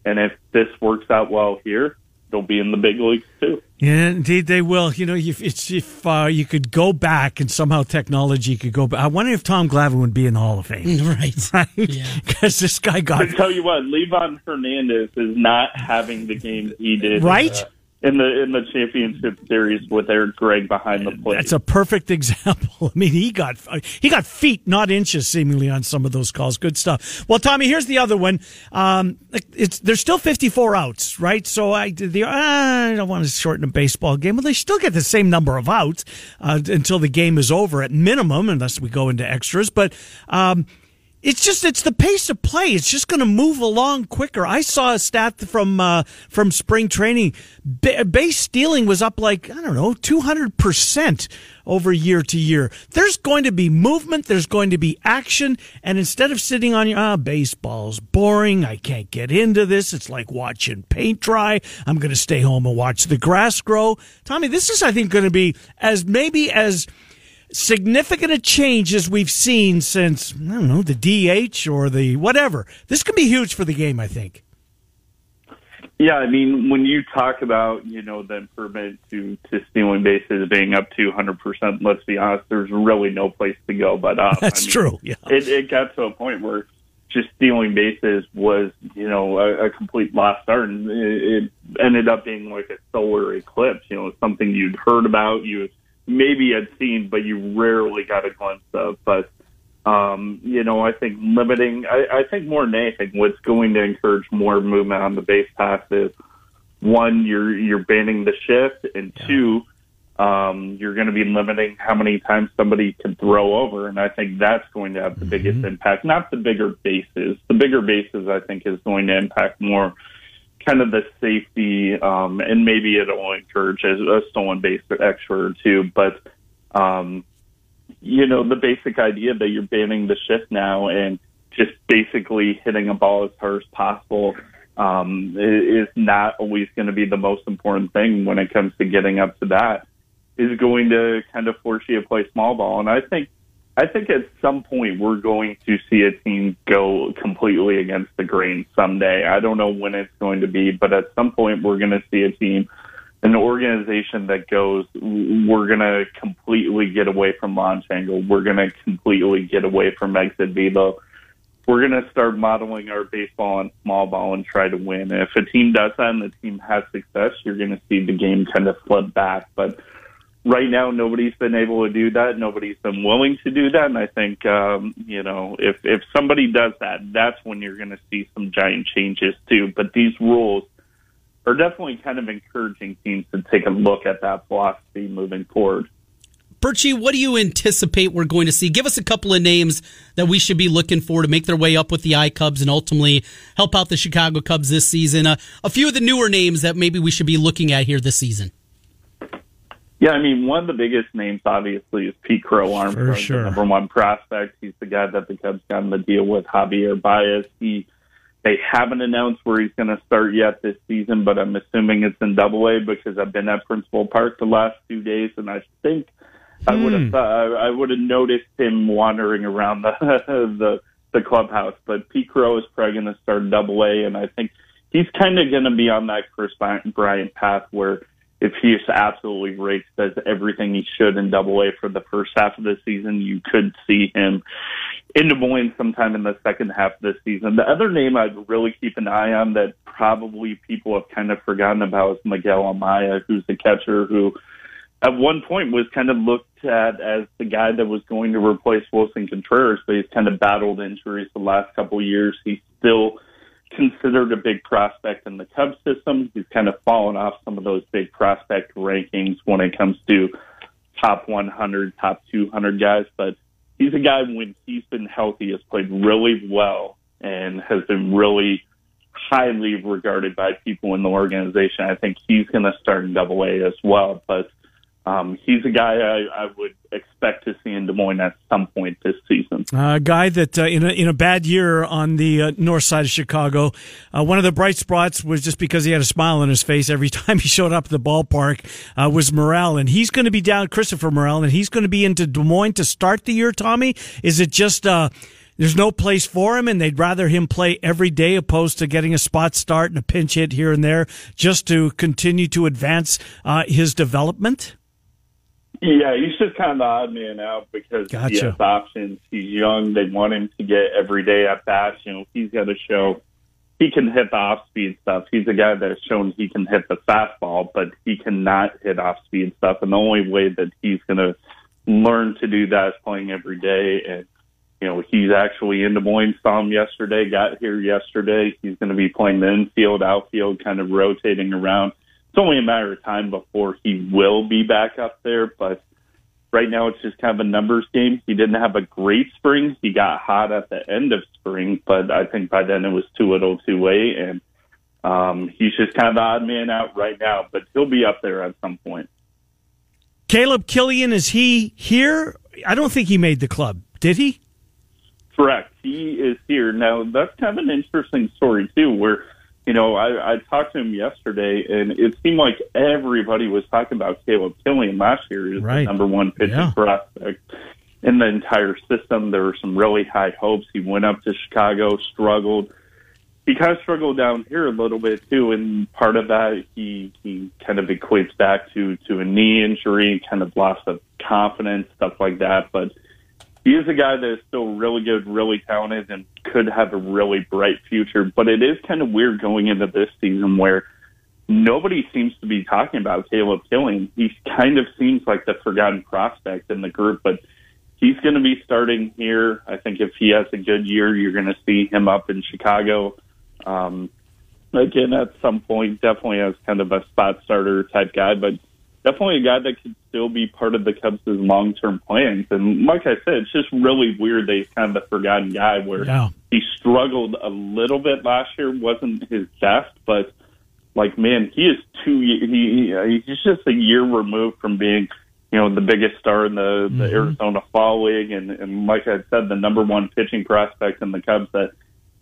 I: And if this works out well here, they'll be in the big leagues too.
B: Yeah, indeed they will. You know, if it's if uh, you could go back and somehow technology could go back. I wonder if Tom Glavine would be in the Hall of Fame, [laughs]
C: Right. [laughs]
B: right?
C: Yeah. [laughs]
B: Because this guy got
I: I tell you what, Livan Hernandez is not having the game he did
B: Right?
I: uh, in the in the championship series with Eric Gregg behind the plate.
B: That's a perfect [laughs] example. I mean, he got he got feet, not inches, seemingly on some of those calls. Good stuff. Well, Tommy, here's the other one. Um, it's there's still 54 outs, right? So I the ah, I don't want to shorten a baseball game, but they still get the same number of outs uh, until the game is over at minimum, unless we go into extras. But um, it's just it's the pace of play. It's just going to move along quicker. I saw a stat from uh, from spring training. Ba- base stealing was up like I don't know two hundred percent over year to year. There's going to be movement. There's going to be action. And instead of sitting on your ah baseball's boring. I can't get into this. It's like watching paint dry. I'm going to stay home and watch the grass grow. Tommy, this is I think going to be as maybe as significant a change as we've seen since I don't know the DH or the whatever. This could be huge for the game. I think.
I: Yeah, I mean, when you talk about you know the improvement to to stealing bases being up to 100 percent, let's be honest, there's really no place to go but up. [laughs]
B: That's
I: I mean,
B: true. Yeah.
I: It, it got to a point where just stealing bases was you know a, a complete lost art, and it, it ended up being like a solar eclipse. You know, something you'd heard about, you maybe had seen, but you rarely got a glimpse of. But um, you know, I think limiting, I, I think more than anything, what's going to encourage more movement on the base pass is one, you're you're banning the shift, and two, um, you're going to be limiting how many times somebody can throw over, and I think that's going to have the biggest impact. Not the bigger bases. The bigger bases, I think, is going to impact more kind of the safety, um, and maybe it'll encourage a, stolen base extra or two, but. Um, you know, the basic idea that you're banning the shift now and just basically hitting a ball as hard as possible um, is not always going to be the most important thing when it comes to getting up to that. Is going to kind of force you to play small ball, and I think, I think at some point we're going to see a team go completely against the grain someday. I don't know when it's going to be, but at some point we're going to see a team an organization that goes, we're going to completely get away from launch. We're going to completely get away from exit velo. We're going to start modeling our baseball and small ball and try to win. If a team does that and the team has success, you're going to see the game kind of flip back. But right now nobody's been able to do that. Nobody's been willing to do that. And I think, um, you know, if, if somebody does that, that's when you're going to see some giant changes too. But these rules are definitely kind of encouraging teams to take a look at that philosophy moving forward.
C: Birchie, what do you anticipate we're going to see? Give us a couple of names that we should be looking for to make their way up with the I Cubs and ultimately help out the Chicago Cubs this season. Uh, a few of the newer names that maybe we should be looking at here this season.
I: Yeah, I mean, one of the biggest names obviously is Pete Crow Armstrong,
B: sure.
I: the number one prospect. He's the guy that the Cubs got in the deal with Javier Baez. He they haven't announced where he's going to start yet this season, but I'm assuming it's in Double A because I've been at Principal Park the last two days, and I think I would have uh, I would have noticed him wandering around the [laughs] the the clubhouse. But Pete Crow is probably going to start Double A, and I think he's kind of going to be on that Kris Bryant path where if he is absolutely rakes, does everything he should in Double A for the first half of the season, you could see him in Des Moines sometime in the second half of the season. The other name I'd really keep an eye on that probably people have kind of forgotten about is Miguel Amaya, who's the catcher who at one point was kind of looked at as the guy that was going to replace Willson Contreras, but he's kind of battled injuries the last couple of years. He's still considered a big prospect in the Cubs system. He's kind of fallen off some of those big prospect rankings when it comes to top 100, top 200 guys, but he's a guy when he's been healthy has played really well and has been really highly regarded by people in the organization. I think he's going to start in Double A as well, but um, he's a guy I, I would expect to see in Des Moines at some point this season.
B: A guy that uh, in a in a bad year on the uh, north side of Chicago, uh, one of the bright spots was just because he had a smile on his face every [laughs] time he showed up at the ballpark uh, was Morel, and he's going to be down Christopher Morel, and he's going to be into Des Moines to start the year. Tommy, is it just? Uh, there's no place for him, and they'd rather him play every day opposed to getting a spot start and a pinch hit here and there just to continue to advance uh, his development.
I: Yeah, he's just kind of the odd man out because
B: Gotcha.
I: he has options. He's young. They want him to get every day at bats. You know, he's got to show he can hit the off speed stuff. He's a guy that's shown he can hit the fastball, but he cannot hit off speed stuff. And the only way that he's going to learn to do that is playing every day. And, you know, he's actually in Des Moines, saw him yesterday, got here yesterday. He's going to be playing the infield, outfield, kind of rotating around it's only a matter of time before he will be back up there. But right now, it's just kind of a numbers game. He didn't have a great spring. He got hot at the end of spring, but I think by then it was too little, too late, and um, he's just kind of the odd man out right now. But he'll be up there at some point.
B: Caleb Killian is he here? I don't think he made the club. Did he?
I: Correct. He is here now. That's kind of an interesting story too, where you know, I, I talked to him yesterday, and it seemed like everybody was talking about Caleb Killian last year as
B: Right.
I: the number one pitching
B: Yeah.
I: prospect in the entire system. There were some really high hopes. He went up to Chicago, struggled. He kind of struggled down here a little bit too, and part of that he he kind of equates back to to a knee injury, kind of loss of confidence, stuff like that. But he is a guy that is still really good, really talented, and could have a really bright future. But it is kind of weird going into this season where nobody seems to be talking about Caleb Killian. He kind of seems like the forgotten prospect in the group, but he's going to be starting here. I think if he has a good year, you're going to see him up in Chicago. Um, again, at some point, definitely as kind of a spot starter type guy, but definitely a guy that could still be part of the Cubs' long term plans. And like I said, it's just really weird that he's kind of the forgotten guy where
B: Yeah.
I: he struggled a little bit last year, wasn't his best, but like man, he is two. He, he uh, he's just a year removed from being, you know, the biggest star in the, the mm-hmm. Arizona Fall League, and and like I said, the number one pitching prospect in the Cubs that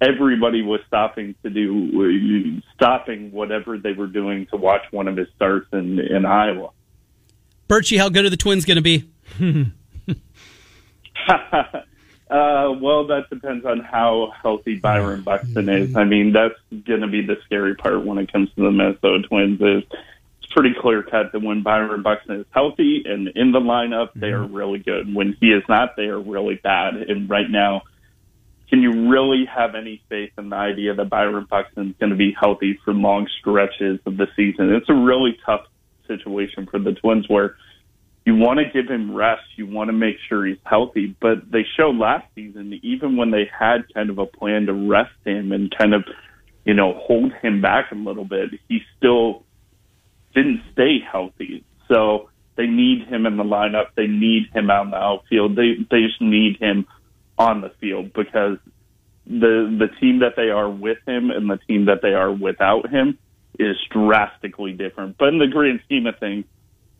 I: everybody was stopping to do, stopping whatever they were doing to watch one of his starts in in Iowa.
C: Birchie, how good are the Twins going to be? [laughs]
I: Uh, well, that depends on how healthy Byron Buxton is. I mean, that's going to be the scary part when it comes to the Minnesota Twins. Is it's pretty clear cut that when Byron Buxton is healthy and in the lineup, they are really good. When he is not, they are really bad. And right now, can you really have any faith in the idea that Byron Buxton is going to be healthy for long stretches of the season? It's a really tough situation for the Twins where you want to give him rest. You want to make sure he's healthy. But they showed last season, even when they had kind of a plan to rest him and kind of, you know, hold him back a little bit, he still didn't stay healthy. So they need him in the lineup. They need him out in the outfield. They they just need him on the field because the the team that they are with him and the team that they are without him is drastically different. But in the grand scheme of things,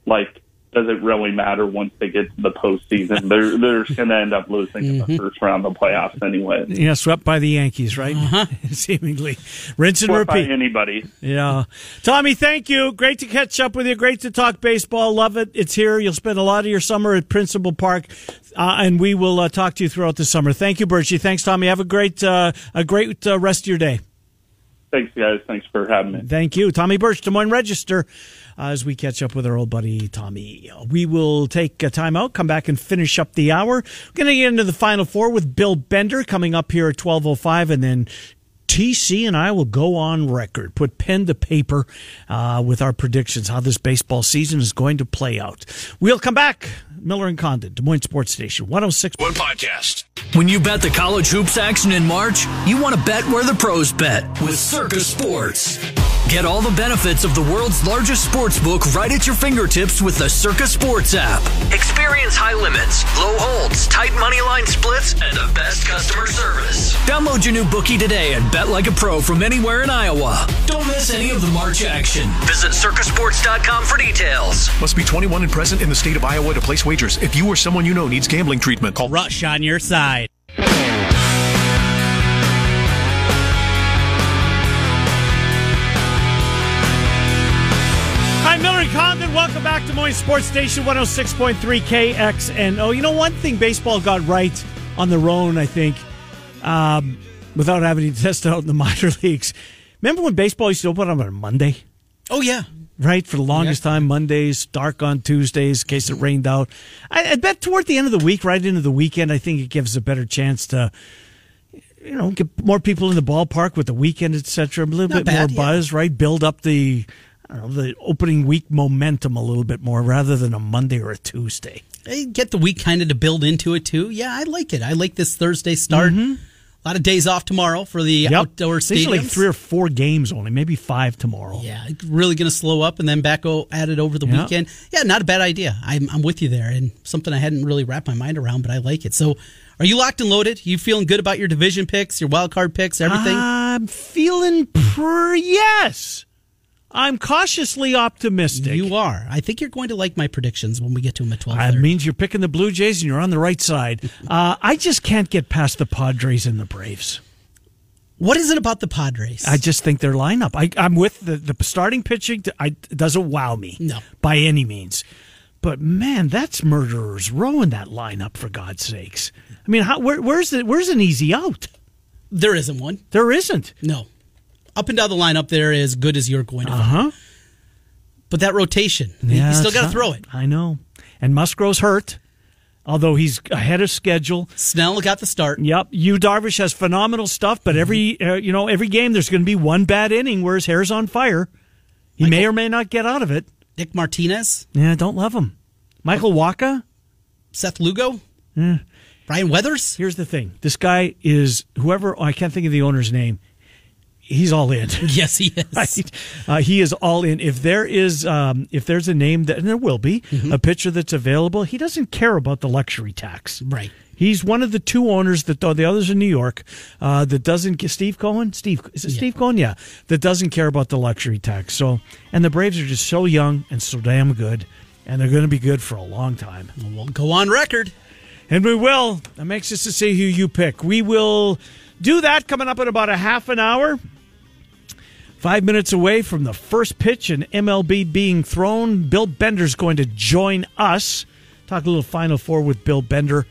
I: like does it really matter once they get to the postseason? they're they're going to end up losing in the first round of the playoffs anyway.
B: Yeah, swept by the Yankees, right? [laughs] Seemingly. Rinse and
I: Swept by
B: repeat.
I: anybody.
B: Yeah. Tommy, thank you. Great to catch up with you. Great to talk baseball. Love it. It's here. You'll spend a lot of your summer at Principal Park, uh, and we will uh, talk to you throughout the summer. Thank you, Birchie. Thanks, Tommy. Have a great, uh, a great uh, rest of your day.
I: Thanks, guys. Thanks for having me.
B: Thank you. Tommy Birch, Des Moines Register, as we catch up with our old buddy Tommy. We will take a time out, come back and finish up the hour. We're going to get into the final four with Bill Bender coming up here at 12.05 and then TC and I will go on record, put pen to paper uh, with our predictions, how this baseball season is going to play out. We'll come back. Miller and Condon, Des Moines Sports Station, 106.
A: One podcast.
J: When you bet the college hoops action in March, you want to bet where the pros bet with Circa Sports. Get all the benefits of the world's largest sports book right at your fingertips with the Circa Sports app. Experience high limits, low holds, tight money line splits, and the best customer service. Download your new bookie today and bet like a pro from anywhere in Iowa. Don't miss any of the March action. Visit circasports.com for details.
K: Must be 21 and present in the state of Iowa to place wagers. If you or someone you know needs gambling treatment, call
C: Rush on your side.
B: Back to Moines Sports Station 106.3 KXNO. You know, one thing baseball got right on their own, I think, um, without having to [laughs] test it out in the minor leagues. Remember when baseball used to open on a Monday?
C: Oh yeah,
B: Right? For the longest time, Mondays, dark on Tuesdays, in case it rained out. I, I bet toward the end of the week, right into the weekend, I think it gives a better chance to, you know, get more people in the ballpark with the weekend, et cetera. A little
C: Not
B: bit more
C: bad, yeah.
B: buzz, right? Build up the, know, the opening week momentum a little bit more rather than a Monday or a Tuesday.
C: Hey, get the week kind of to build into it too. Yeah, I like it. I like this Thursday start. Mm-hmm. A lot of days off tomorrow for the outdoor
B: It's usually like three or four games only, maybe five tomorrow.
C: Yeah, really going to slow up and then back o- at it over the
B: Yeah.
C: weekend. Yeah, not a bad idea. I'm, I'm with you there, and something I hadn't really wrapped my mind around, but I like it. So, are you locked and loaded? You feeling good about your division picks, your wild card picks, everything?
B: I'm feeling per yes. I'm cautiously optimistic.
C: you are. I think you're going to like my predictions when we get to them at twelve.
B: That means you're picking the Blue Jays and you're on the right side. [laughs] Uh, I just can't get past the Padres and the Braves.
C: What is it about the Padres?
B: I just think their lineup. I, I'm with the, the starting pitching. I, it doesn't wow me.
C: No.
B: by any means. But man, that's murderers row in that lineup for God's sakes. I mean, how, where, where's the, where's an easy out?
C: there isn't one.
B: There isn't.
C: No. Up and down the lineup, they're as good as you're going to find.
B: huh.
C: But that rotation, yeah, you still got to throw it.
B: I know. And Musgrove's hurt, although he's ahead of schedule.
C: Snell got the start.
B: Yep, you Darvish has phenomenal stuff, but every uh, you know every game there's going to be one bad inning where his hair's on fire. He may or may not get out of it.
C: Nick Martinez,
B: Yeah, don't love him. Michael Wacha.
C: Seth Lugo, Brian Weathers.
B: Here's the thing: this guy is whoever I can't think of the owner's name. He's all in. [laughs]
C: Yes, he [laughs] is.
B: Right? Uh, he is all in. If there is, um, if there's a name that, and there will be, a pitcher that's available, he doesn't care about the luxury tax.
C: Right.
B: He's one of the two owners that though the others in New York uh, that doesn't. Steve Cohen, Steve is it Steve Cohen? Yeah, that doesn't care about the luxury tax. So, and the Braves are just so young and so damn good, and they're going to be good for a long time.
C: We'll go on record.
B: And we will. I'm anxious to see who you pick. We will do that coming up in about a half an hour. Five minutes away from the first pitch and MLB being thrown. Bill Bender's going to join us. Talk a little Final Four with Bill Bender.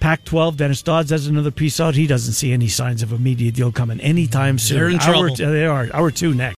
B: Pac 12, Dennis Dodds has another piece out. He doesn't see any signs of a media deal coming anytime soon.
C: They're in
B: Hour-
C: trouble.
B: they are. Hour two next.